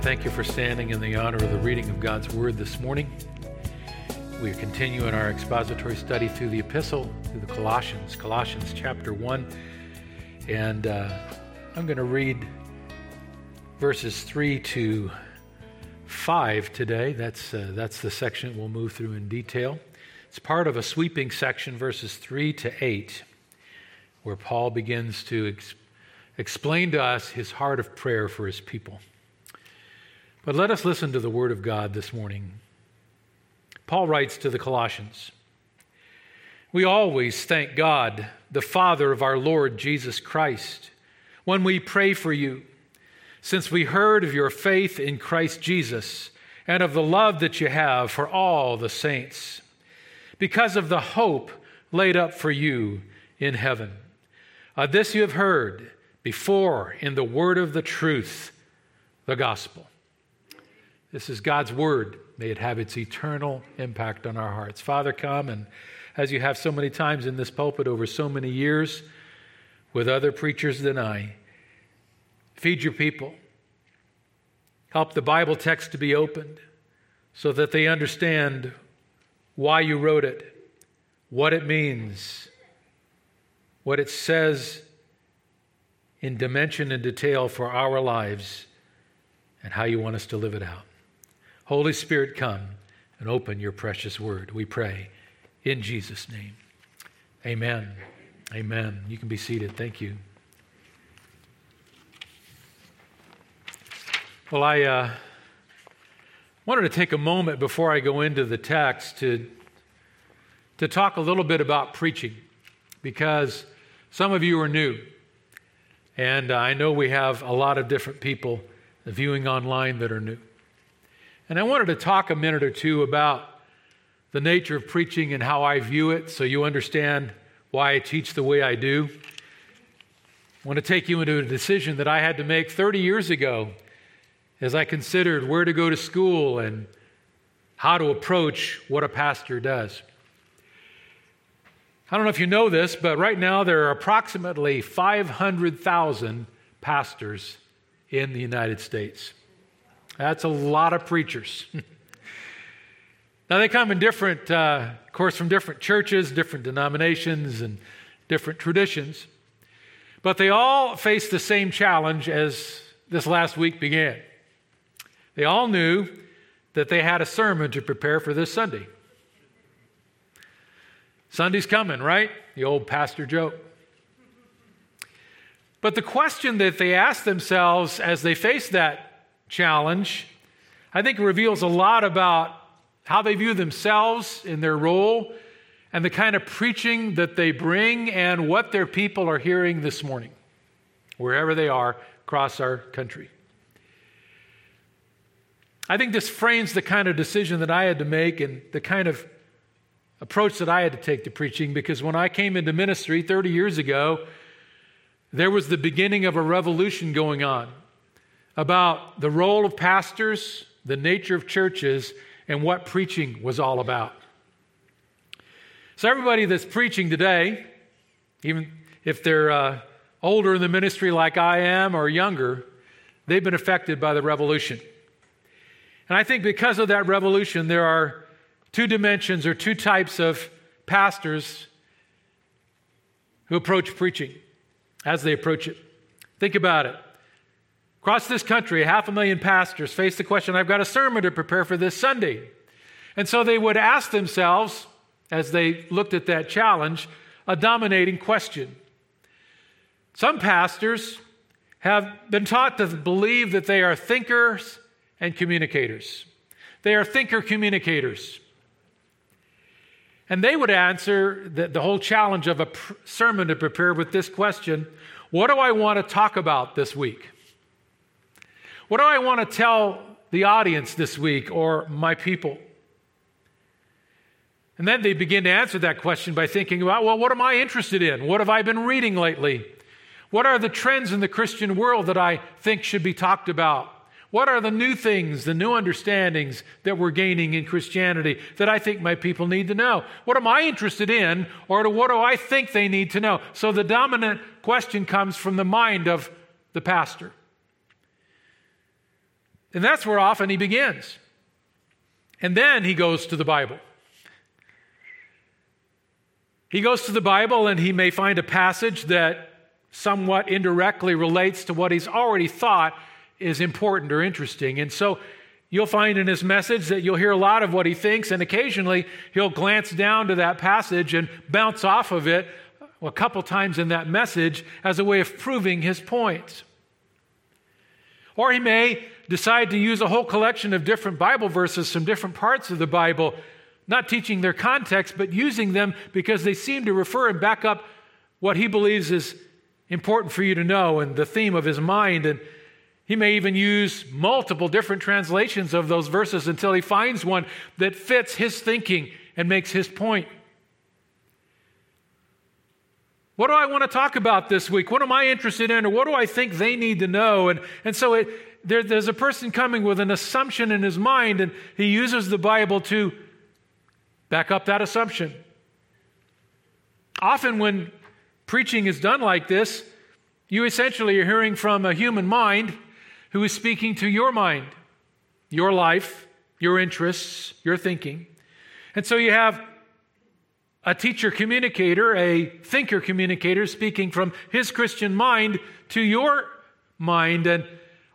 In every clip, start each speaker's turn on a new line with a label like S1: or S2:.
S1: Thank you for standing in the honor of the reading of God's Word this morning. We continue in our expository study through the epistle, through the Colossians, Colossians chapter 1. And uh, I'm going to read verses 3 to 5 today. That's, uh, that's the section we'll move through in detail. It's part of a sweeping section, verses 3 to 8, where Paul begins to ex- explain to us his heart of prayer for his people. But let us listen to the word of God this morning. Paul writes to the Colossians We always thank God, the Father of our Lord Jesus Christ, when we pray for you, since we heard of your faith in Christ Jesus and of the love that you have for all the saints because of the hope laid up for you in heaven. Uh, this you have heard before in the word of the truth, the gospel. This is God's word. May it have its eternal impact on our hearts. Father, come and as you have so many times in this pulpit over so many years with other preachers than I, feed your people. Help the Bible text to be opened so that they understand why you wrote it, what it means, what it says in dimension and detail for our lives, and how you want us to live it out. Holy Spirit, come and open your precious word, we pray, in Jesus' name. Amen. Amen. You can be seated. Thank you. Well, I. Uh, wanted to take a moment before I go into the text to, to talk a little bit about preaching because some of you are new. And I know we have a lot of different people viewing online that are new. And I wanted to talk a minute or two about the nature of preaching and how I view it so you understand why I teach the way I do. I want to take you into a decision that I had to make 30 years ago as I considered where to go to school and how to approach what a pastor does. I don't know if you know this, but right now there are approximately 500,000 pastors in the United States. That's a lot of preachers. now, they come in different, uh, of course, from different churches, different denominations, and different traditions, but they all face the same challenge as this last week began. They all knew that they had a sermon to prepare for this Sunday. Sunday's coming, right? The old pastor joke. But the question that they asked themselves as they faced that challenge, I think it reveals a lot about how they view themselves in their role and the kind of preaching that they bring and what their people are hearing this morning, wherever they are across our country. I think this frames the kind of decision that I had to make and the kind of approach that I had to take to preaching because when I came into ministry 30 years ago, there was the beginning of a revolution going on about the role of pastors, the nature of churches, and what preaching was all about. So, everybody that's preaching today, even if they're uh, older in the ministry like I am or younger, they've been affected by the revolution. And I think because of that revolution, there are two dimensions or two types of pastors who approach preaching as they approach it. Think about it. Across this country, half a million pastors face the question I've got a sermon to prepare for this Sunday. And so they would ask themselves, as they looked at that challenge, a dominating question. Some pastors have been taught to believe that they are thinkers and communicators. They are thinker communicators. And they would answer the, the whole challenge of a pr- sermon to prepare with this question What do I want to talk about this week? What do I want to tell the audience this week or my people? And then they begin to answer that question by thinking about, well, what am I interested in? What have I been reading lately? What are the trends in the Christian world that I think should be talked about? What are the new things, the new understandings that we're gaining in Christianity that I think my people need to know? What am I interested in, or what do I think they need to know? So the dominant question comes from the mind of the pastor. And that's where often he begins. And then he goes to the Bible. He goes to the Bible and he may find a passage that somewhat indirectly relates to what he's already thought is important or interesting. And so you'll find in his message that you'll hear a lot of what he thinks, and occasionally he'll glance down to that passage and bounce off of it a couple times in that message as a way of proving his point. Or he may decide to use a whole collection of different Bible verses from different parts of the Bible, not teaching their context, but using them because they seem to refer and back up what he believes is important for you to know and the theme of his mind. And he may even use multiple different translations of those verses until he finds one that fits his thinking and makes his point. What do I want to talk about this week? What am I interested in, or what do I think they need to know? And, and so it, there, there's a person coming with an assumption in his mind, and he uses the Bible to back up that assumption. Often, when preaching is done like this, you essentially are hearing from a human mind who is speaking to your mind, your life, your interests, your thinking. And so you have a teacher communicator, a thinker communicator speaking from his Christian mind to your mind. And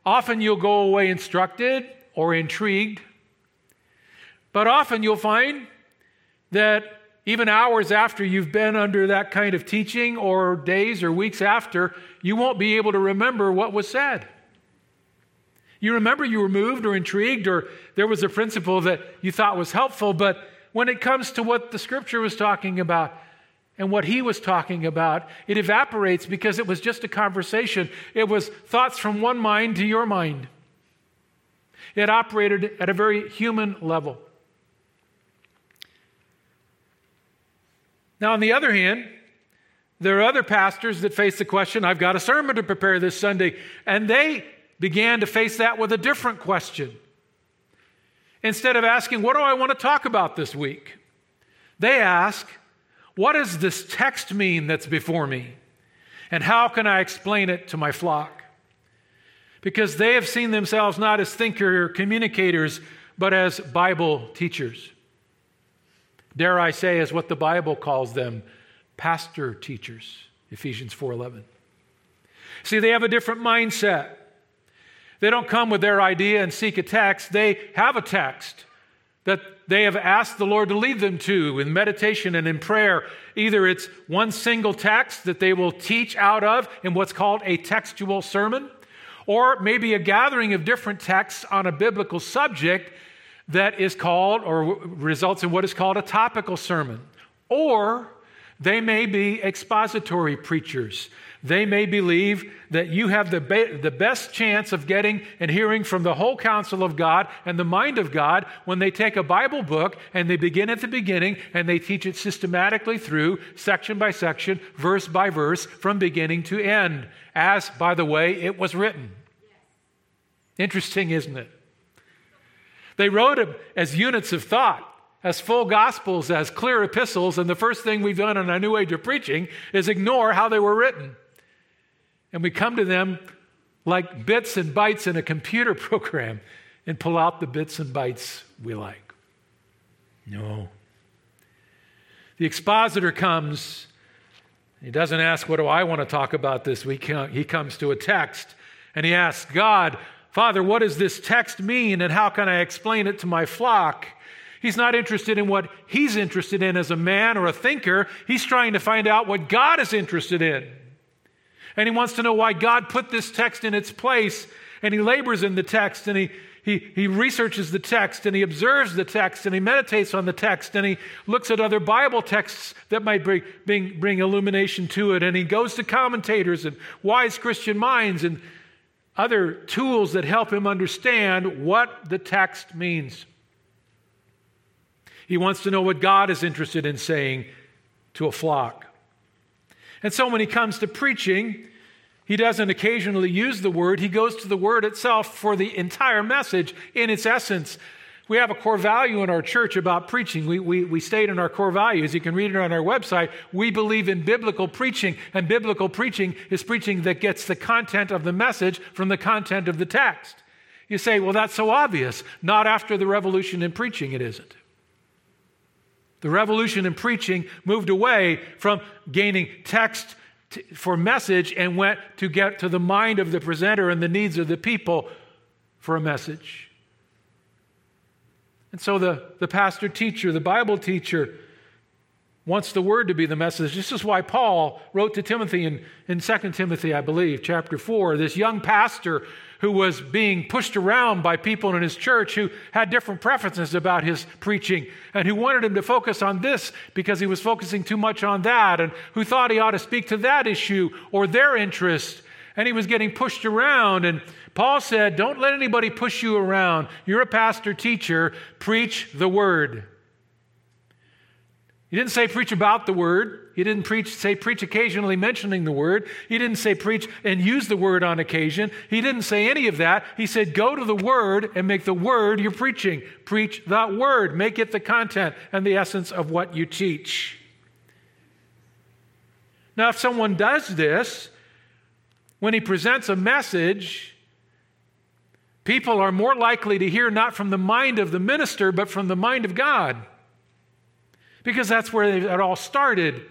S1: often you'll go away instructed or intrigued. But often you'll find that even hours after you've been under that kind of teaching, or days or weeks after, you won't be able to remember what was said. You remember you were moved or intrigued, or there was a principle that you thought was helpful, but when it comes to what the scripture was talking about and what he was talking about, it evaporates because it was just a conversation. It was thoughts from one mind to your mind. It operated at a very human level. Now, on the other hand, there are other pastors that face the question I've got a sermon to prepare this Sunday, and they began to face that with a different question. Instead of asking, What do I want to talk about this week? They ask, What does this text mean that's before me? And how can I explain it to my flock? Because they have seen themselves not as thinker communicators, but as Bible teachers. Dare I say, as what the Bible calls them, pastor teachers, Ephesians 4:11. See, they have a different mindset. They don't come with their idea and seek a text. They have a text that they have asked the Lord to lead them to in meditation and in prayer. Either it's one single text that they will teach out of in what's called a textual sermon, or maybe a gathering of different texts on a biblical subject that is called or results in what is called a topical sermon. Or they may be expository preachers they may believe that you have the, be- the best chance of getting and hearing from the whole counsel of God and the mind of God when they take a Bible book and they begin at the beginning and they teach it systematically through, section by section, verse by verse, from beginning to end, as, by the way, it was written. Interesting, isn't it? They wrote them as units of thought as full gospels, as clear epistles, and the first thing we've done in our new age of preaching is ignore how they were written and we come to them like bits and bytes in a computer program and pull out the bits and bytes we like. No. The expositor comes, he doesn't ask, What do I want to talk about this week? He comes to a text and he asks, God, Father, what does this text mean and how can I explain it to my flock? He's not interested in what he's interested in as a man or a thinker. He's trying to find out what God is interested in. And he wants to know why God put this text in its place. And he labors in the text and he, he, he researches the text and he observes the text and he meditates on the text and he looks at other Bible texts that might bring, bring, bring illumination to it. And he goes to commentators and wise Christian minds and other tools that help him understand what the text means. He wants to know what God is interested in saying to a flock. And so when he comes to preaching, he doesn't occasionally use the word, he goes to the word itself for the entire message in its essence. We have a core value in our church about preaching. We, we, we state in our core values, you can read it on our website, we believe in biblical preaching. And biblical preaching is preaching that gets the content of the message from the content of the text. You say, well, that's so obvious. Not after the revolution in preaching, it isn't. The revolution in preaching moved away from gaining text for message and went to get to the mind of the presenter and the needs of the people for a message. And so the, the pastor teacher, the Bible teacher, wants the word to be the message. This is why Paul wrote to Timothy in, in 2 Timothy, I believe, chapter 4. This young pastor who was being pushed around by people in his church who had different preferences about his preaching and who wanted him to focus on this because he was focusing too much on that and who thought he ought to speak to that issue or their interest. And he was getting pushed around. And Paul said, Don't let anybody push you around. You're a pastor teacher, preach the word. He didn't say preach about the word. He didn't preach, say preach occasionally mentioning the word. He didn't say preach and use the word on occasion. He didn't say any of that. He said go to the word and make the word you're preaching. Preach that word. Make it the content and the essence of what you teach. Now, if someone does this, when he presents a message, people are more likely to hear not from the mind of the minister, but from the mind of God because that's where it all started.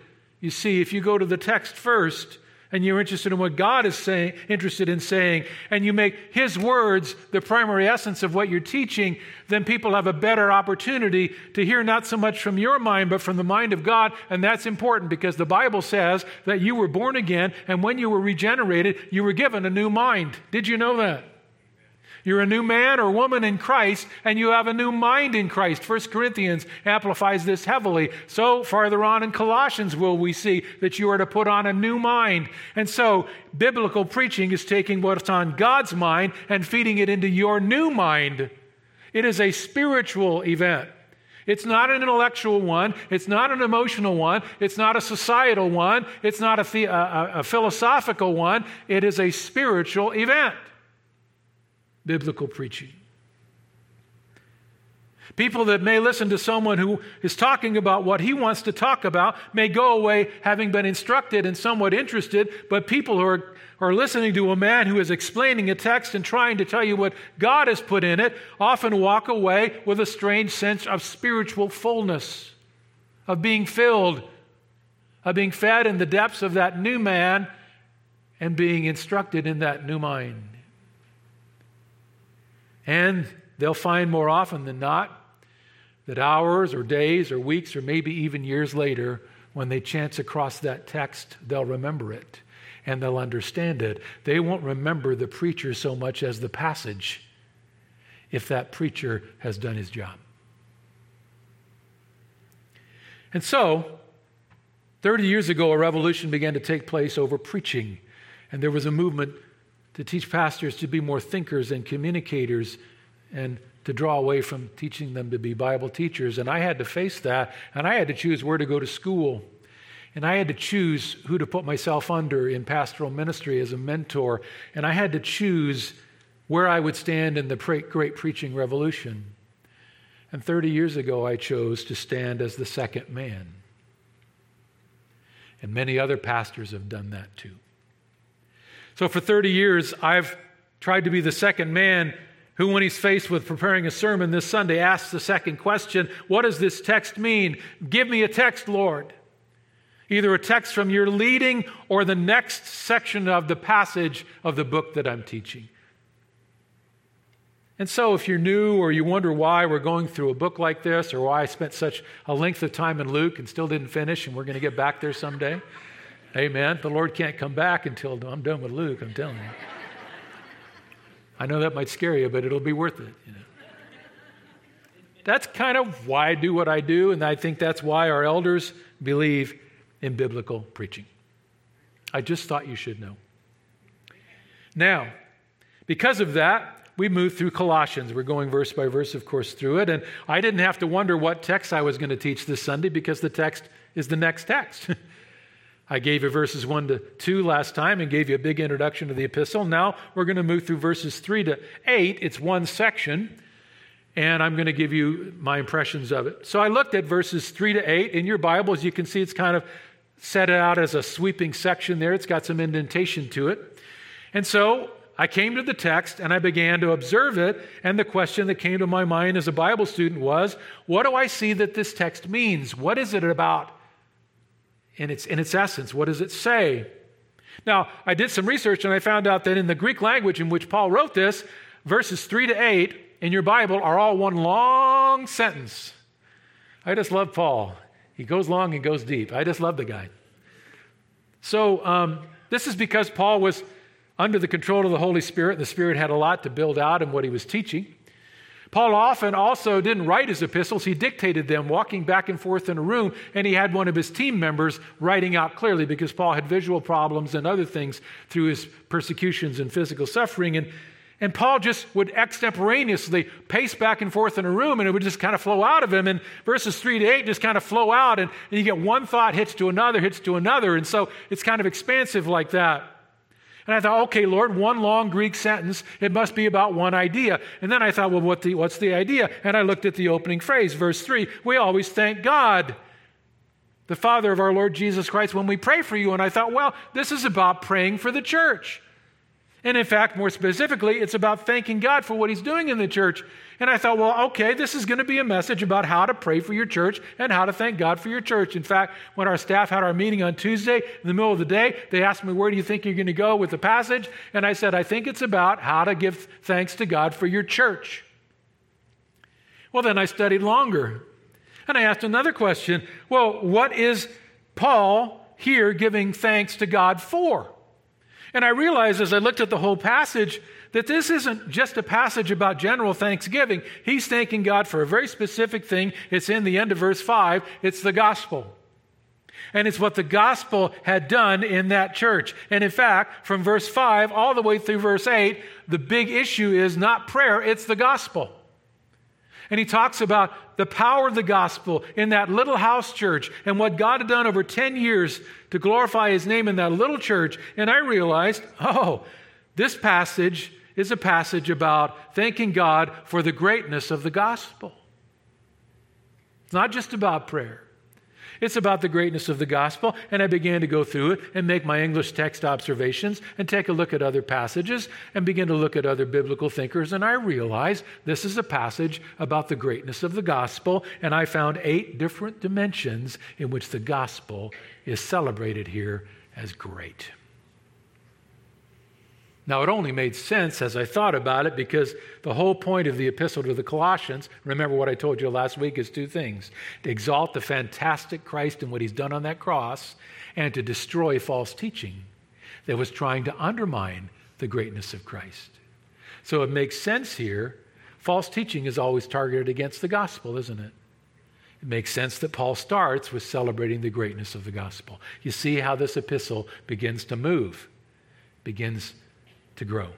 S1: You see, if you go to the text first and you're interested in what God is saying, interested in saying, and you make His words the primary essence of what you're teaching, then people have a better opportunity to hear not so much from your mind, but from the mind of God. And that's important because the Bible says that you were born again, and when you were regenerated, you were given a new mind. Did you know that? You're a new man or woman in Christ, and you have a new mind in Christ. 1 Corinthians amplifies this heavily. So, farther on in Colossians, will we see that you are to put on a new mind. And so, biblical preaching is taking what's on God's mind and feeding it into your new mind. It is a spiritual event. It's not an intellectual one. It's not an emotional one. It's not a societal one. It's not a, the, a, a philosophical one. It is a spiritual event biblical preaching. People that may listen to someone who is talking about what he wants to talk about may go away having been instructed and somewhat interested, but people who are, are listening to a man who is explaining a text and trying to tell you what God has put in it often walk away with a strange sense of spiritual fullness, of being filled, of being fed in the depths of that new man and being instructed in that new mind. And they'll find more often than not that hours or days or weeks or maybe even years later, when they chance across that text, they'll remember it and they'll understand it. They won't remember the preacher so much as the passage if that preacher has done his job. And so, 30 years ago, a revolution began to take place over preaching, and there was a movement to teach pastors to be more thinkers and communicators and to draw away from teaching them to be Bible teachers. And I had to face that, and I had to choose where to go to school. And I had to choose who to put myself under in pastoral ministry as a mentor. And I had to choose where I would stand in the great preaching revolution. And 30 years ago, I chose to stand as the second man. And many other pastors have done that too. So for 30 years, I've tried to be the second man who, when he's faced with preparing a sermon this Sunday, asks the second question What does this text mean? Give me a text, Lord. Either a text from your leading or the next section of the passage of the book that I'm teaching. And so, if you're new or you wonder why we're going through a book like this or why I spent such a length of time in Luke and still didn't finish and we're going to get back there someday, Amen. The Lord can't come back until I'm done with Luke, I'm telling you. I know that might scare you, but it'll be worth it. You know. That's kind of why I do what I do, and I think that's why our elders believe in biblical preaching. I just thought you should know. Now, Because of that, we moved through Colossians. We're going verse by verse, of course, through it. And I didn't have to wonder what text I was going to teach this Sunday because the text is the next text. I gave you verses 1 to 2 last time and gave you a big introduction to the epistle. Now we're going to move through verses 3 to 8. It's one section, and I'm going to give you my impressions of it. So I looked at verses 3 to 8. In your Bibles, you can see it's kind of set out as a sweeping section there, it's got some indentation to it. And so I came to the text and I began to observe it. And the question that came to my mind as a Bible student was what do I see that this text means? What is it about in its, in its essence? What does it say? Now, I did some research and I found out that in the Greek language in which Paul wrote this, verses 3 to 8 in your Bible are all one long sentence. I just love Paul. He goes long and goes deep. I just love the guy. So, um, this is because Paul was under the control of the Holy Spirit. And the Spirit had a lot to build out in what he was teaching. Paul often also didn't write his epistles, he dictated them, walking back and forth in a room, and he had one of his team members writing out clearly because Paul had visual problems and other things through his persecutions and physical suffering. And, and Paul just would extemporaneously pace back and forth in a room, and it would just kind of flow out of him. And verses 3 to 8 just kind of flow out, and, and you get one thought hits to another, hits to another. And so it's kind of expansive like that. And I thought, okay, Lord, one long Greek sentence, it must be about one idea. And then I thought, well, what the, what's the idea? And I looked at the opening phrase, verse 3 we always thank God, the Father of our Lord Jesus Christ, when we pray for you. And I thought, well, this is about praying for the church. And in fact, more specifically, it's about thanking God for what He's doing in the church. And I thought, well, okay, this is going to be a message about how to pray for your church and how to thank God for your church. In fact, when our staff had our meeting on Tuesday in the middle of the day, they asked me, where do you think you're going to go with the passage? And I said, I think it's about how to give thanks to God for your church. Well, then I studied longer. And I asked another question well, what is Paul here giving thanks to God for? And I realized as I looked at the whole passage that this isn't just a passage about general thanksgiving. He's thanking God for a very specific thing. It's in the end of verse 5. It's the gospel. And it's what the gospel had done in that church. And in fact, from verse 5 all the way through verse 8, the big issue is not prayer, it's the gospel. And he talks about the power of the gospel in that little house church and what God had done over 10 years to glorify his name in that little church. And I realized, oh, this passage is a passage about thanking God for the greatness of the gospel. It's not just about prayer. It's about the greatness of the gospel. And I began to go through it and make my English text observations and take a look at other passages and begin to look at other biblical thinkers. And I realized this is a passage about the greatness of the gospel. And I found eight different dimensions in which the gospel is celebrated here as great. Now, it only made sense as I thought about it because the whole point of the epistle to the Colossians, remember what I told you last week, is two things to exalt the fantastic Christ and what he's done on that cross, and to destroy false teaching that was trying to undermine the greatness of Christ. So it makes sense here. False teaching is always targeted against the gospel, isn't it? It makes sense that Paul starts with celebrating the greatness of the gospel. You see how this epistle begins to move, begins to grow.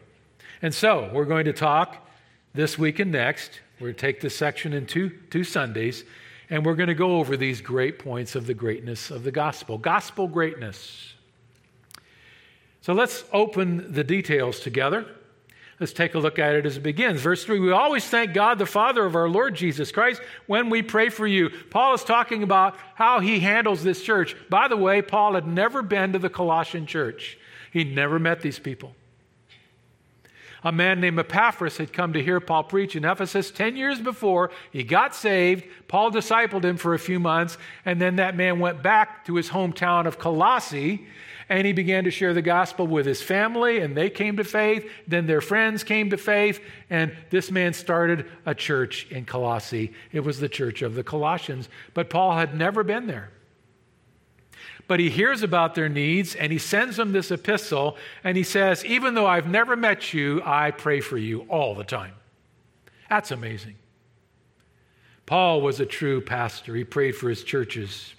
S1: And so we're going to talk this week and next. We're going to take this section in two, two Sundays, and we're going to go over these great points of the greatness of the gospel. Gospel greatness. So let's open the details together. Let's take a look at it as it begins. Verse 3 We always thank God, the Father of our Lord Jesus Christ, when we pray for you. Paul is talking about how he handles this church. By the way, Paul had never been to the Colossian church, he never met these people a man named Epaphras had come to hear Paul preach in Ephesus 10 years before. He got saved. Paul discipled him for a few months, and then that man went back to his hometown of Colossae and he began to share the gospel with his family, and they came to faith. Then their friends came to faith, and this man started a church in Colossae. It was the church of the Colossians, but Paul had never been there. But he hears about their needs and he sends them this epistle and he says, Even though I've never met you, I pray for you all the time. That's amazing. Paul was a true pastor, he prayed for his churches.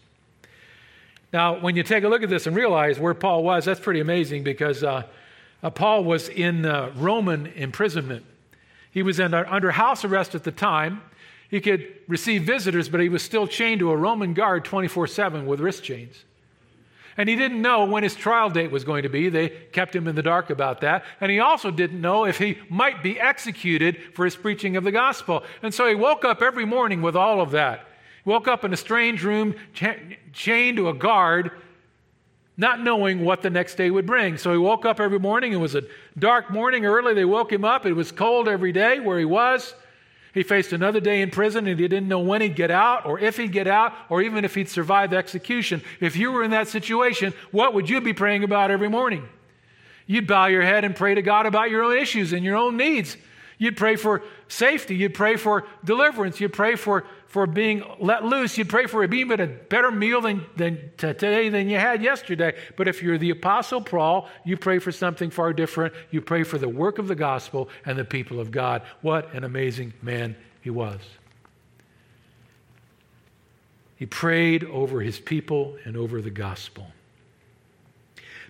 S1: Now, when you take a look at this and realize where Paul was, that's pretty amazing because uh, Uh, Paul was in uh, Roman imprisonment. He was under, under house arrest at the time. He could receive visitors, but he was still chained to a Roman guard 24 7 with wrist chains. And he didn't know when his trial date was going to be. They kept him in the dark about that. And he also didn't know if he might be executed for his preaching of the gospel. And so he woke up every morning with all of that. He woke up in a strange room, cha- chained to a guard, not knowing what the next day would bring. So he woke up every morning. It was a dark morning early. They woke him up. It was cold every day where he was. He faced another day in prison and he didn't know when he'd get out or if he'd get out or even if he'd survive execution. If you were in that situation, what would you be praying about every morning? You'd bow your head and pray to God about your own issues and your own needs. You'd pray for safety. You'd pray for deliverance. You'd pray for for being let loose. You'd pray for being a better meal than, than today than you had yesterday. But if you're the Apostle Paul, you pray for something far different. You pray for the work of the gospel and the people of God. What an amazing man he was. He prayed over his people and over the gospel.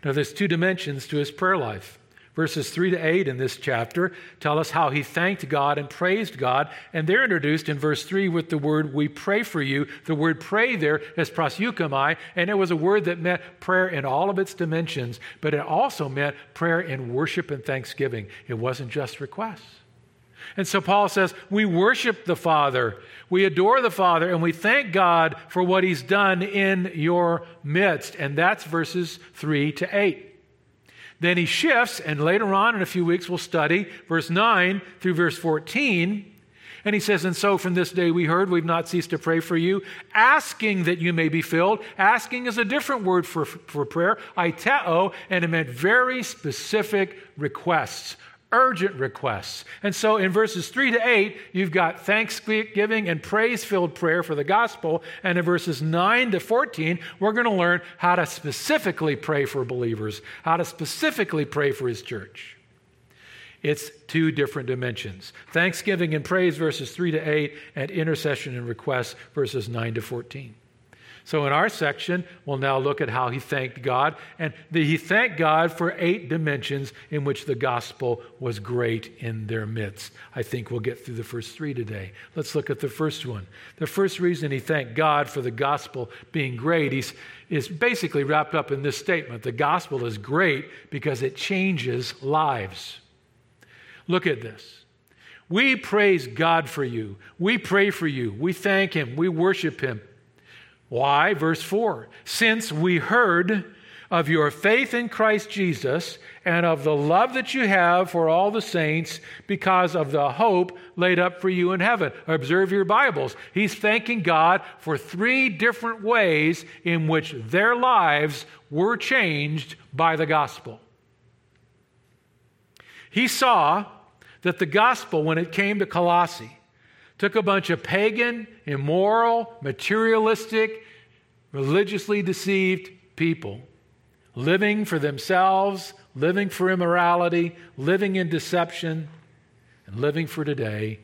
S1: Now, there's two dimensions to his prayer life. Verses 3 to 8 in this chapter tell us how he thanked God and praised God. And they're introduced in verse 3 with the word, We pray for you. The word pray there is proseuchomai, and it was a word that meant prayer in all of its dimensions, but it also meant prayer in worship and thanksgiving. It wasn't just requests. And so Paul says, We worship the Father, we adore the Father, and we thank God for what He's done in your midst. And that's verses 3 to 8. Then he shifts, and later on in a few weeks, we'll study verse 9 through verse 14. And he says, And so from this day we heard, we've not ceased to pray for you, asking that you may be filled. Asking is a different word for, for prayer, aiteo, and it meant very specific requests urgent requests. And so in verses 3 to 8, you've got thanksgiving and praise filled prayer for the gospel. And in verses 9 to 14, we're going to learn how to specifically pray for believers, how to specifically pray for his church. It's two different dimensions thanksgiving and praise, verses 3 to 8, and intercession and requests, verses 9 to 14. So, in our section, we'll now look at how he thanked God. And the, he thanked God for eight dimensions in which the gospel was great in their midst. I think we'll get through the first three today. Let's look at the first one. The first reason he thanked God for the gospel being great he's, is basically wrapped up in this statement The gospel is great because it changes lives. Look at this. We praise God for you. We pray for you. We thank Him. We worship Him. Why? Verse 4 Since we heard of your faith in Christ Jesus and of the love that you have for all the saints because of the hope laid up for you in heaven. Observe your Bibles. He's thanking God for three different ways in which their lives were changed by the gospel. He saw that the gospel, when it came to Colossae, took a bunch of pagan, immoral, materialistic, religiously deceived people living for themselves, living for immorality, living in deception, and living for today.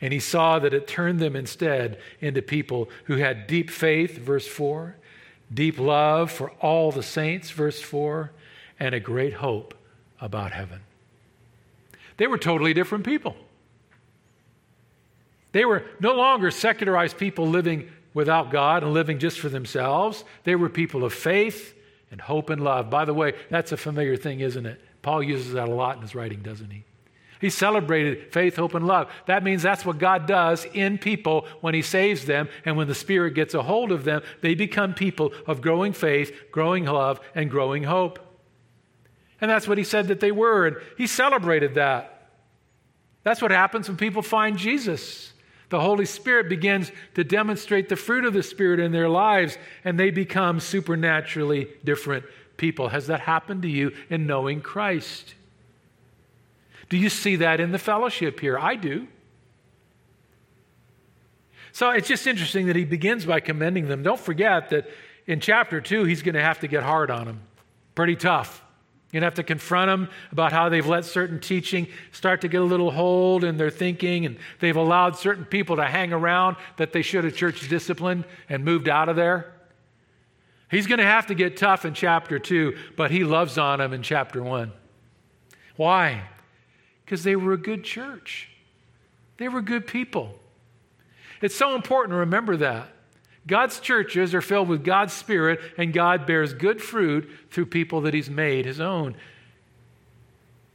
S1: And he saw that it turned them instead into people who had deep faith, verse 4, deep love for all the saints, verse 4, and a great hope about heaven. They were totally different people. They were no longer secularized people living without God and living just for themselves. They were people of faith and hope and love. By the way, that's a familiar thing, isn't it? Paul uses that a lot in his writing, doesn't he? He celebrated faith, hope, and love. That means that's what God does in people when He saves them. And when the Spirit gets a hold of them, they become people of growing faith, growing love, and growing hope. And that's what He said that they were. And He celebrated that. That's what happens when people find Jesus. The Holy Spirit begins to demonstrate the fruit of the Spirit in their lives, and they become supernaturally different people. Has that happened to you in knowing Christ? Do you see that in the fellowship here? I do. So it's just interesting that he begins by commending them. Don't forget that in chapter 2, he's going to have to get hard on them. Pretty tough. You're going to have to confront them about how they've let certain teaching start to get a little hold in their thinking, and they've allowed certain people to hang around that they should have church disciplined and moved out of there. He's going to have to get tough in chapter 2, but he loves on them in chapter 1. Why? Because they were a good church, they were good people. It's so important to remember that. God's churches are filled with God's Spirit, and God bears good fruit through people that He's made His own.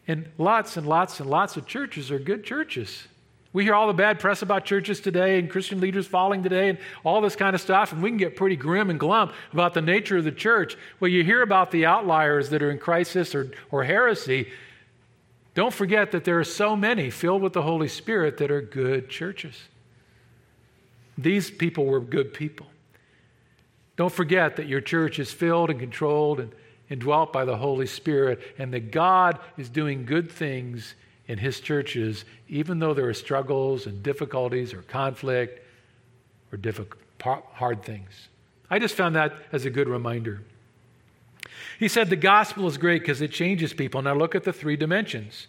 S1: And lots and lots and lots of churches are good churches. We hear all the bad press about churches today and Christian leaders falling today and all this kind of stuff, and we can get pretty grim and glum about the nature of the church. Well, you hear about the outliers that are in crisis or, or heresy. Don't forget that there are so many filled with the Holy Spirit that are good churches. These people were good people. Don't forget that your church is filled and controlled and indwelt by the Holy Spirit, and that God is doing good things in his churches, even though there are struggles and difficulties or conflict or difficult, hard things. I just found that as a good reminder. He said the gospel is great because it changes people. Now look at the three dimensions.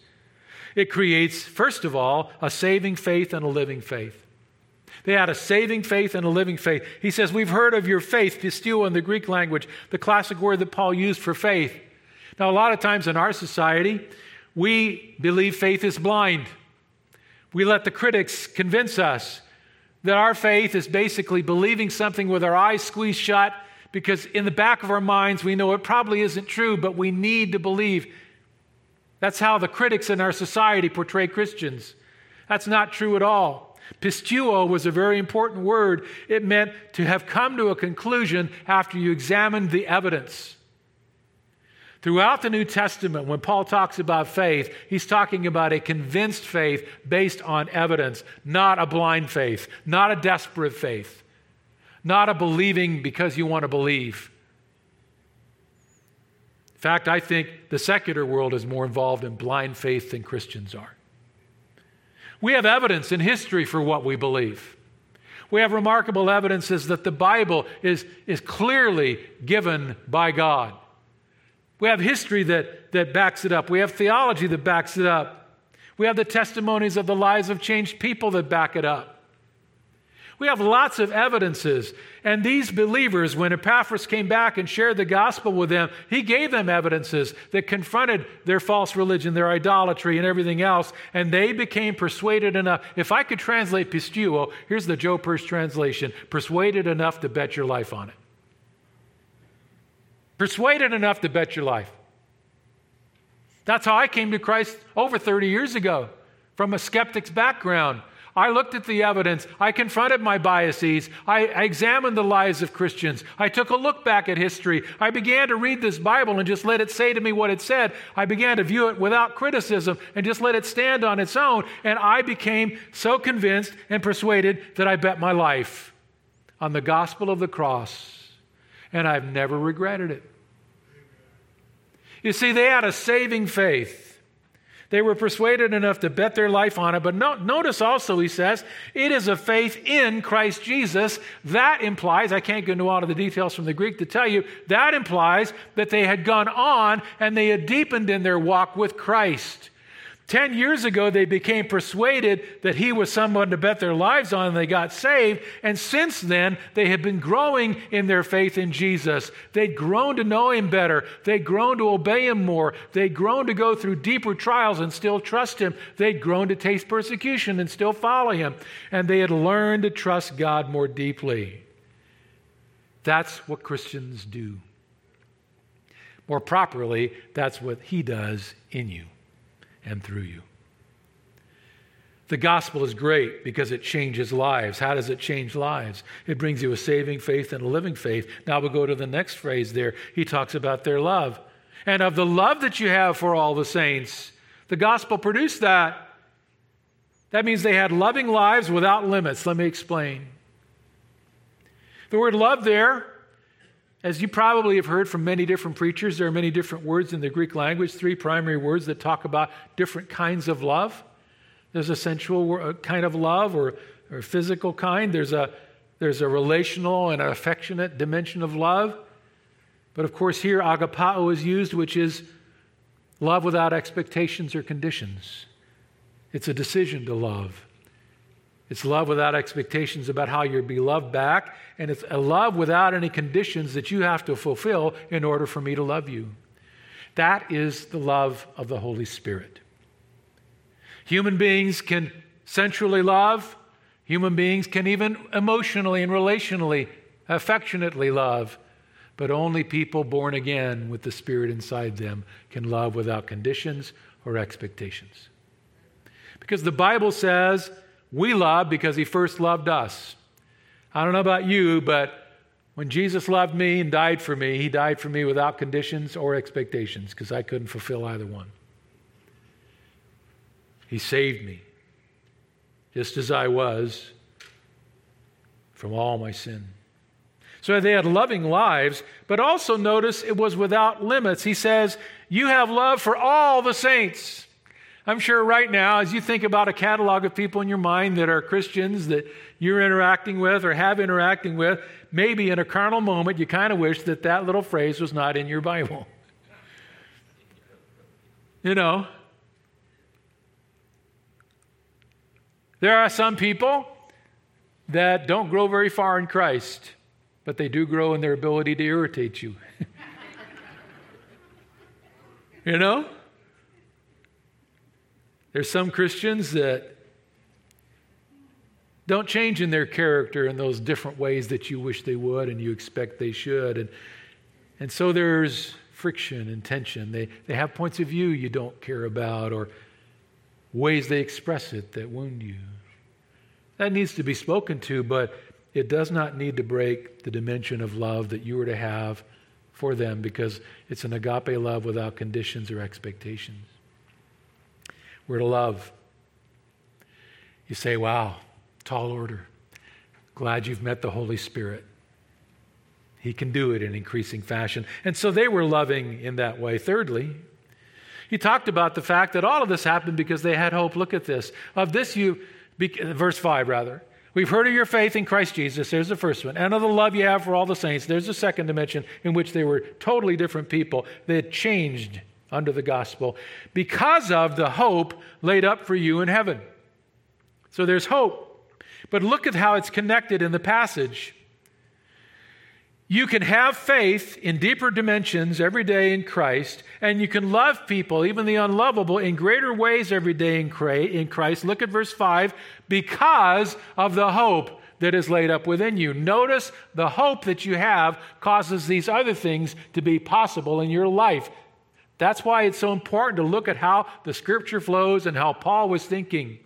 S1: It creates, first of all, a saving faith and a living faith. They had a saving faith and a living faith. He says, We've heard of your faith, pisteuo in the Greek language, the classic word that Paul used for faith. Now, a lot of times in our society, we believe faith is blind. We let the critics convince us that our faith is basically believing something with our eyes squeezed shut because in the back of our minds we know it probably isn't true, but we need to believe. That's how the critics in our society portray Christians. That's not true at all. Pisteuo was a very important word. It meant to have come to a conclusion after you examined the evidence. Throughout the New Testament, when Paul talks about faith, he's talking about a convinced faith based on evidence, not a blind faith, not a desperate faith, not a believing because you want to believe. In fact, I think the secular world is more involved in blind faith than Christians are. We have evidence in history for what we believe. We have remarkable evidences that the Bible is, is clearly given by God. We have history that, that backs it up. We have theology that backs it up. We have the testimonies of the lives of changed people that back it up. We have lots of evidences. And these believers, when Epaphras came back and shared the gospel with them, he gave them evidences that confronted their false religion, their idolatry, and everything else. And they became persuaded enough. If I could translate pisteuo, here's the Joe Persh translation persuaded enough to bet your life on it. Persuaded enough to bet your life. That's how I came to Christ over 30 years ago from a skeptic's background. I looked at the evidence. I confronted my biases. I, I, examined the lives of Christians. I took a look back at history. I began to read this Bible and just let it say to me what it said. I began to view it without criticism and just let it stand on its own. And I became so convinced and persuaded that I bet my life on the gospel of the cross and I've never regretted it. You see, they had a saving faith. They were persuaded enough to bet their life on it. But no, notice also, he says, it is a faith in Christ Jesus. That implies, I can't go into all of the details from the Greek to tell you, that implies that they had gone on and they had deepened in their walk with Christ. Ten years ago, they became persuaded that he was someone to bet their lives on, and they got saved. And since then, they have been growing in their faith in Jesus. They'd grown to know him better. They'd grown to obey him more. They'd grown to go through deeper trials and still trust him. They'd grown to taste persecution and still follow him. And they had learned to trust God more deeply. That's what Christians do. More properly, that's what he does in you and through you. The gospel is great because it changes lives. How does it change lives? It brings you a saving faith and a living faith. Now we'll go to the next phrase there. He talks about their love. And of the love that you have for all the saints, the gospel produced that. That means they had loving lives without limits. Let me explain. The word love there as you probably have heard from many different preachers, there are many different words in the Greek language, three primary words that talk about different kinds of love. There's a sensual uh, kind of love or, or physical kind, there's a, there's a relational and affectionate dimension of love. But of course, here agapao is used, which is love without expectations or conditions. It's a decision to love. It's love without expectations about how you'll be loved back, and it's a love without any conditions that you have to fulfill in order for me to love you. That is the love of the Holy Spirit. Human beings can sensually love, human beings can even emotionally and relationally, affectionately love, but only people born again with the Spirit inside them can love without conditions or expectations. Because the Bible says we love because He first loved us. I don't know about you, but when Jesus loved me and died for me, he died for me without conditions or expectations because I couldn't fulfill either one. He saved me just as I was from all my sin. So they had loving lives, but also notice it was without limits. He says, You have love for all the saints. I'm sure right now, as you think about a catalog of people in your mind that are Christians that you're interacting with or have interacting with, maybe in a carnal moment, you kind of wish that that little phrase was not in your Bible. you know? There are some people that don't grow very far in Christ, but they do grow in their ability to irritate you. you know? There's some Christians that don't change in their character in those different ways that you wish they would and you expect they should. And, and so there's friction and tension. They, they have points of view you don't care about or ways they express it that wound you. That needs to be spoken to, but it does not need to break the dimension of love that you are to have for them because it's an agape love without conditions or expectations. We're to love. You say, wow, tall order. Glad you've met the Holy Spirit. He can do it in increasing fashion. And so they were loving in that way. Thirdly, he talked about the fact that all of this happened because they had hope. Look at this. Of this, you, verse 5 rather. We've heard of your faith in Christ Jesus. There's the first one. And of the love you have for all the saints. There's the second dimension in which they were totally different people. They had changed under the gospel because of the hope laid up for you in heaven. So there's hope. But look at how it's connected in the passage. You can have faith in deeper dimensions every day in Christ, and you can love people, even the unlovable, in greater ways every day in Christ. Look at verse 5 because of the hope that is laid up within you. Notice the hope that you have causes these other things to be possible in your life. That's why it's so important to look at how the scripture flows and how Paul was thinking.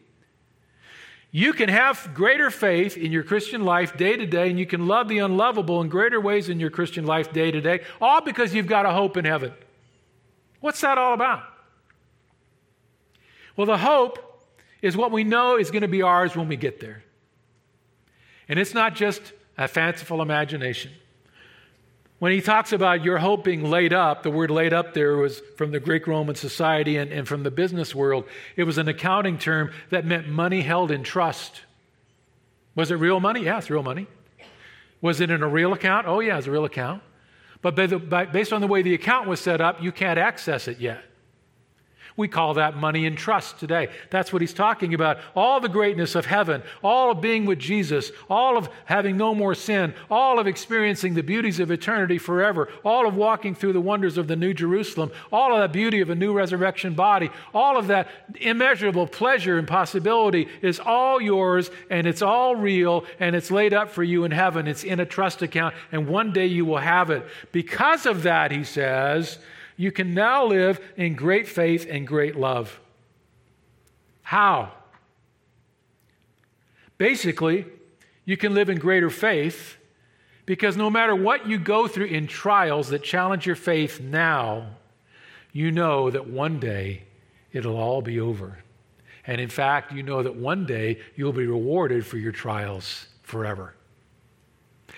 S1: You can have greater faith in your Christian life day to day, and you can love the unlovable in greater ways in your Christian life day to day, all because you've got a hope in heaven. What's that all about? Well, the hope is what we know is going to be ours when we get there. And it's not just a fanciful imagination. When he talks about your hope being laid up, the word laid up there was from the Greek Roman society and, and from the business world. It was an accounting term that meant money held in trust. Was it real money? Yeah, it's real money. Was it in a real account? Oh, yeah, it's a real account. But based on the way the account was set up, you can't access it yet. We call that money in trust today. That's what he's talking about. All the greatness of heaven, all of being with Jesus, all of having no more sin, all of experiencing the beauties of eternity forever, all of walking through the wonders of the New Jerusalem, all of the beauty of a new resurrection body, all of that immeasurable pleasure and possibility is all yours and it's all real and it's laid up for you in heaven. It's in a trust account and one day you will have it. Because of that, he says, you can now live in great faith and great love. How? Basically, you can live in greater faith because no matter what you go through in trials that challenge your faith now, you know that one day it'll all be over. And in fact, you know that one day you'll be rewarded for your trials forever.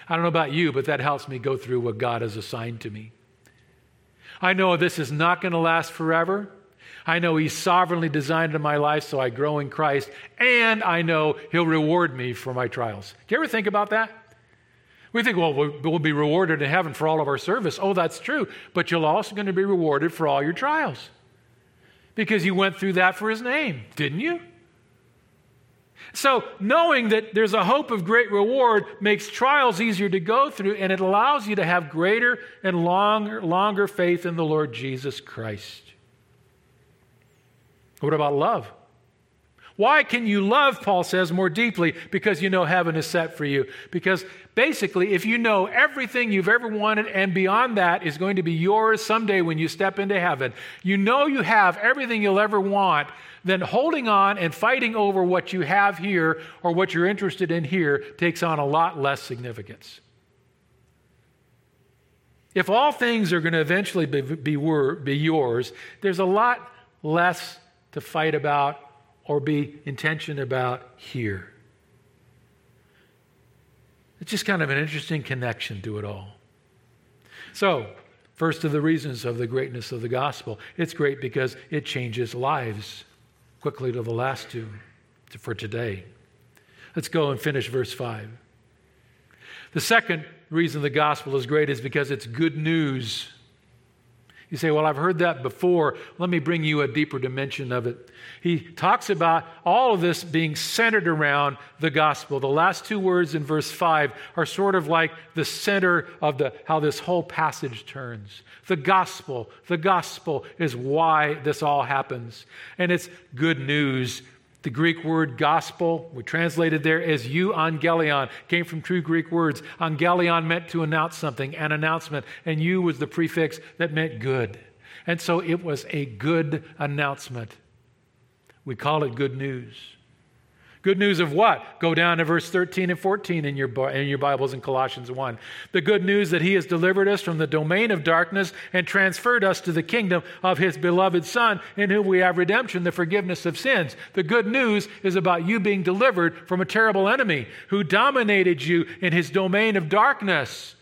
S1: I don't know about you, but that helps me go through what God has assigned to me. I know this is not going to last forever. I know He's sovereignly designed in my life so I grow in Christ, and I know He'll reward me for my trials. Do you ever think about that? We think, well, we'll be rewarded in heaven for all of our service. Oh, that's true. But you're also going to be rewarded for all your trials because you went through that for His name, didn't you? So, knowing that there's a hope of great reward makes trials easier to go through, and it allows you to have greater and longer, longer faith in the Lord Jesus Christ. What about love? Why can you love, Paul says, more deeply? Because you know heaven is set for you. Because basically, if you know everything you've ever wanted and beyond that is going to be yours someday when you step into heaven, you know you have everything you'll ever want, then holding on and fighting over what you have here or what you're interested in here takes on a lot less significance. If all things are going to eventually be, be, be yours, there's a lot less to fight about or be intention about here. It's just kind of an interesting connection to it all. So, first of the reasons of the greatness of the gospel it's great because it changes lives. Quickly to the last two for today. Let's go and finish verse 5. The second reason the gospel is great is because it's good news. You say, Well, I've heard that before. Let me bring you a deeper dimension of it. He talks about all of this being centered around the gospel. The last two words in verse 5 are sort of like the center of the, how this whole passage turns. The gospel, the gospel is why this all happens. And it's good news the Greek word gospel, we translated there as euangelion, came from two Greek words. Angelion meant to announce something, an announcement, and you was the prefix that meant good. And so it was a good announcement. We call it good news. Good news of what? Go down to verse 13 and 14 in your, in your Bibles in Colossians 1. The good news that He has delivered us from the domain of darkness and transferred us to the kingdom of His beloved Son, in whom we have redemption, the forgiveness of sins. The good news is about you being delivered from a terrible enemy who dominated you in His domain of darkness.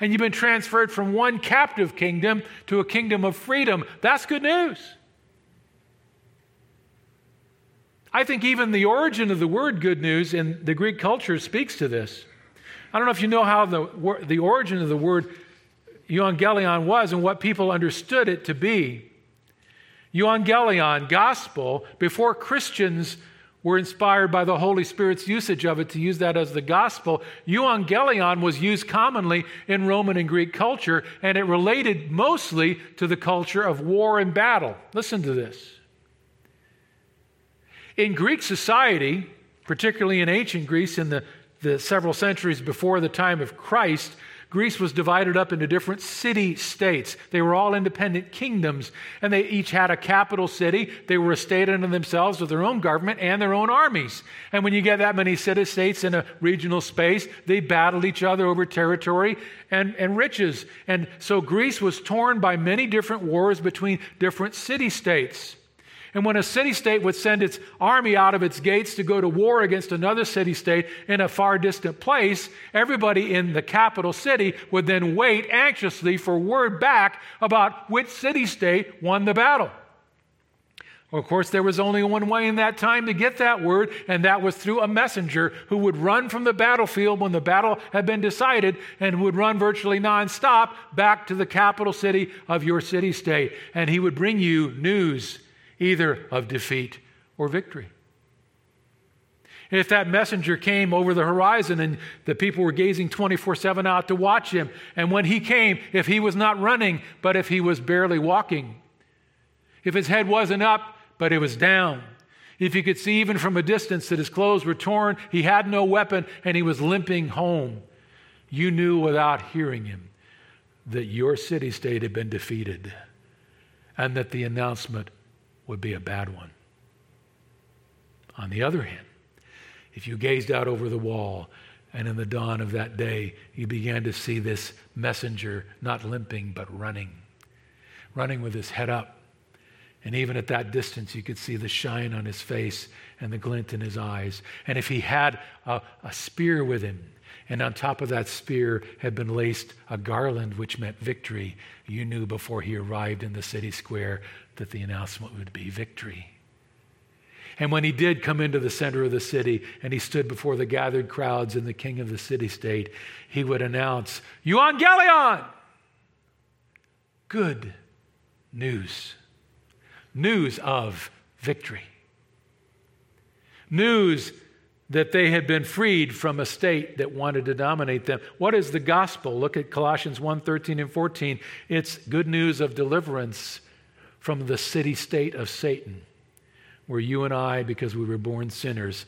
S1: And you've been transferred from one captive kingdom to a kingdom of freedom. That's good news. I think even the origin of the word good news in the Greek culture speaks to this. I don't know if you know how the, the origin of the word euangelion was and what people understood it to be. Euangelion, gospel, before Christians were inspired by the Holy Spirit's usage of it to use that as the gospel. Euangelion was used commonly in Roman and Greek culture, and it related mostly to the culture of war and battle. Listen to this. In Greek society, particularly in ancient Greece in the, the several centuries before the time of Christ, Greece was divided up into different city states. They were all independent kingdoms, and they each had a capital city. They were a state unto themselves with their own government and their own armies. And when you get that many city states in a regional space, they battled each other over territory and, and riches. And so Greece was torn by many different wars between different city states. And when a city state would send its army out of its gates to go to war against another city state in a far distant place, everybody in the capital city would then wait anxiously for word back about which city state won the battle. Of course, there was only one way in that time to get that word, and that was through a messenger who would run from the battlefield when the battle had been decided and would run virtually nonstop back to the capital city of your city state. And he would bring you news either of defeat or victory. And if that messenger came over the horizon and the people were gazing 24 7 out to watch him, and when he came, if he was not running, but if he was barely walking, if his head wasn't up, but it was down, if you could see even from a distance that his clothes were torn, he had no weapon, and he was limping home, you knew without hearing him that your city state had been defeated and that the announcement would be a bad one. On the other hand, if you gazed out over the wall and in the dawn of that day you began to see this messenger not limping but running, running with his head up, and even at that distance, you could see the shine on his face and the glint in his eyes. And if he had a, a, spear with him, and on top of that spear had been laced a garland which meant victory, you knew before he arrived in the city square that the announcement would be victory. And when he did come into the center of the city and he stood before the gathered crowds and the king of the city state, he would announce, Euangelion! Good news. News of victory. News that they had been freed from a state that wanted to dominate them. What is the gospel? Look at Colossians 1 13 and 14. It's good news of deliverance from the city state of Satan, where you and I, because we were born sinners,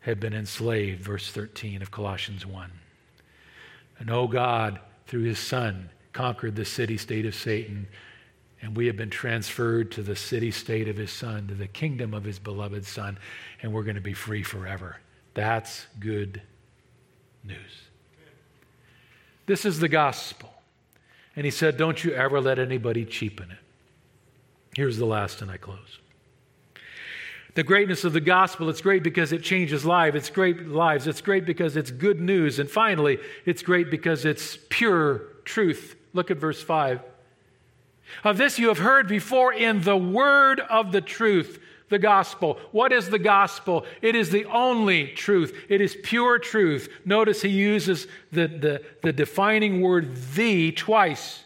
S1: had been enslaved. Verse 13 of Colossians 1. And oh God, through his Son, conquered the city state of Satan. And we have been transferred to the city state of his Son, to the kingdom of his beloved Son, and we're going to be free forever. That's good news. This is the gospel. And he said, Don't you ever let anybody cheapen it. Here's the last, and I close. The greatness of the gospel, it's great because it changes lives. It's great lives. It's great because it's good news. And finally, it's great because it's pure truth. Look at verse 5. Of this you have heard before in the word of the truth the gospel. What is the gospel? It is the only truth, it is pure truth. Notice he uses the, the, the defining word the twice.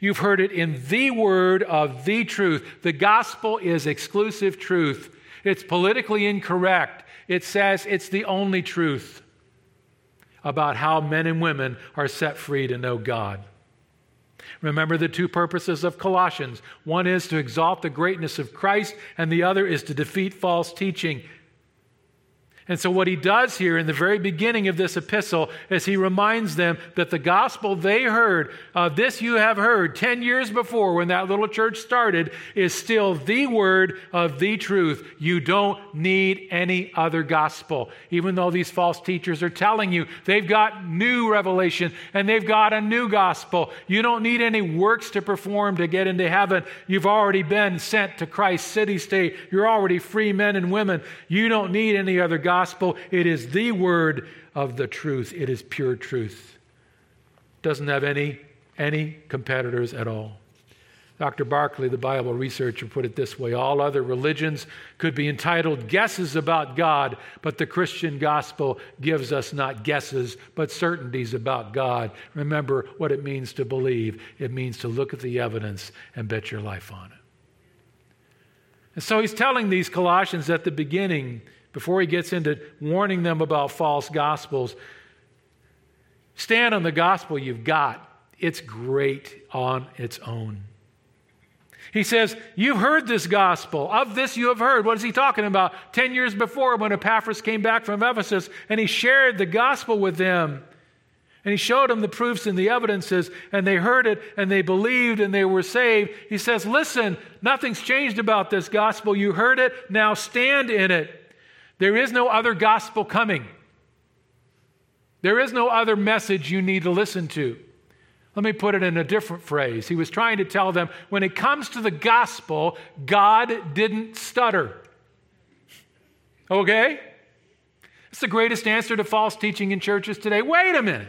S1: You've heard it in the word of the truth. The gospel is exclusive truth, it's politically incorrect. It says it's the only truth about how men and women are set free to know God. Remember the two purposes of Colossians. One is to exalt the greatness of Christ, and the other is to defeat false teaching. And so, what he does here in the very beginning of this epistle is he reminds them that the gospel they heard, uh, this you have heard 10 years before when that little church started, is still the word of the truth. You don't need any other gospel. Even though these false teachers are telling you they've got new revelation and they've got a new gospel, you don't need any works to perform to get into heaven. You've already been sent to Christ's city state. You're already free men and women. You don't need any other gospel gospel. It is the word of the truth. It is pure truth. Doesn't have any, any competitors at all. Dr. Barclay, the Bible researcher, put it this way All other religions could be entitled guesses about God, but the Christian gospel gives us not guesses, but certainties about God. Remember what it means to believe it means to look at the evidence and bet your life on it. And so he's telling these Colossians at the beginning before he gets into warning them about false gospels, stand on the gospel you've got. It's great on its own. He says, You've heard this gospel. Of this you have heard. What is he talking about? Ten years before, when Epaphras came back from Ephesus and he shared the gospel with them. And he showed them the proofs and the evidences, and they heard it and they believed and they were saved. He says, Listen, nothing's changed about this gospel. You heard it, now stand in it. There is no other gospel coming. There is no other message you need to listen to. Let me put it in a different phrase. He was trying to tell them when it comes to the gospel, God didn't stutter. Okay? It's the greatest answer to false teaching in churches today. Wait a minute.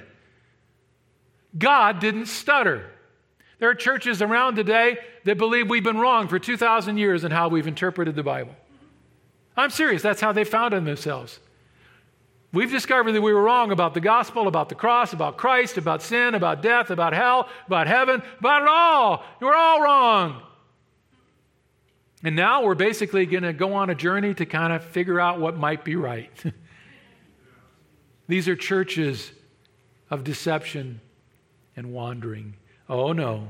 S1: God didn't stutter. There are churches around today that believe we've been wrong for 2,000 years in how we've interpreted the Bible. I'm serious. That's how they found themselves. We've discovered that we were wrong about the gospel, about the cross, about Christ, about sin, about death, about hell, about heaven, about it all. We're all wrong. And now we're basically going to go on a journey to kind of figure out what might be right. These are churches of deception and wandering. Oh no,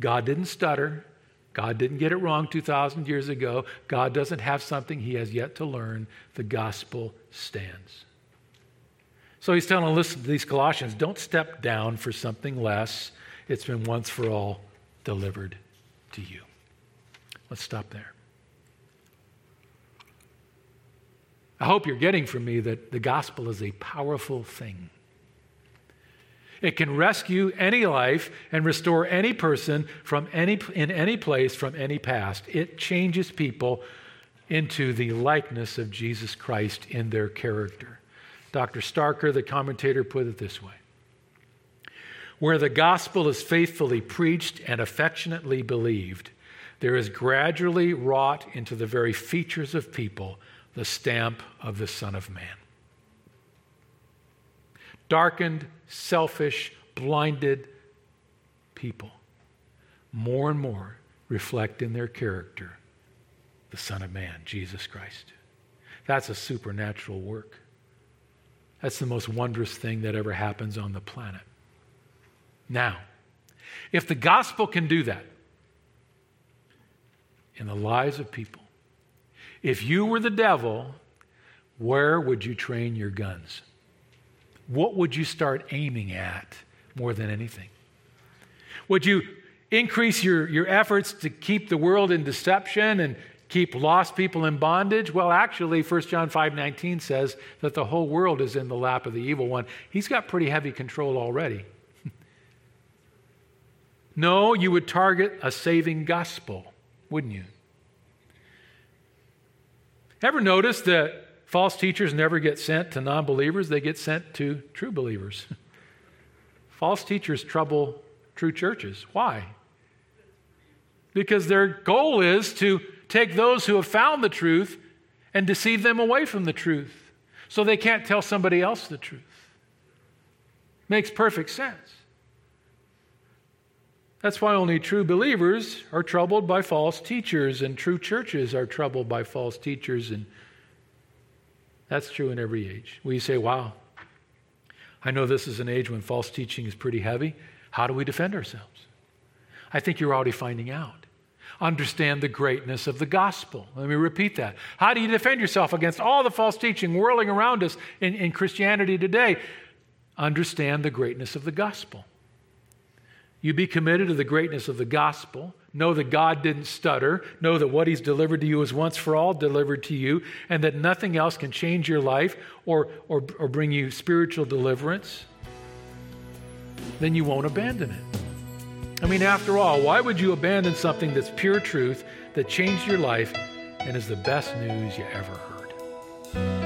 S1: God didn't stutter. God didn't get it wrong 2,000 years ago. God doesn't have something he has yet to learn. The gospel stands. So he's telling listen to these Colossians don't step down for something less. It's been once for all delivered to you. Let's stop there. I hope you're getting from me that the gospel is a powerful thing. It can rescue any life and restore any person from any, in any place from any past. It changes people into the likeness of Jesus Christ in their character. Dr. Starker, the commentator, put it this way Where the gospel is faithfully preached and affectionately believed, there is gradually wrought into the very features of people the stamp of the Son of Man darkened, selfish, blinded people more and more reflect in their character the Son of Man, Jesus Christ. That's a supernatural work. That's the most wondrous thing that ever happens on the planet. Now, if the gospel can do that in the lives of people, if you were the devil, where would you train your guns? What would you start aiming at more than anything? Would you increase your, your efforts to keep the world in deception and keep lost people in bondage? Well, actually, 1 John 5 19 says that the whole world is in the lap of the evil one. He's got pretty heavy control already. no, you would target a saving gospel, wouldn't you? Ever notice that false teachers never get sent to non believers, they get sent to true believers? false teachers trouble true churches. Why? Because their goal is to take those who have found the truth and deceive them away from the truth so they can't tell somebody else the truth. Makes perfect sense. That's why only true believers are troubled by false teachers, and true churches are troubled by false teachers. And that's true in every age. We say, wow, I know this is an age when false teaching is pretty heavy. How do we defend ourselves? I think you're already finding out understand the greatness of the gospel. Let me repeat that. How do you defend yourself against all the false teaching whirling around us in, in Christianity today? Understand the greatness of the gospel. You be committed to the greatness of the gospel. Know that God didn't stutter. Know that what He's delivered to you is once for all delivered to you, and that nothing else can change your life or, or, or bring you spiritual deliverance. Then you won't abandon it. I mean, after all, why would you abandon something that's pure truth, that changed your life, and is the best news you ever heard?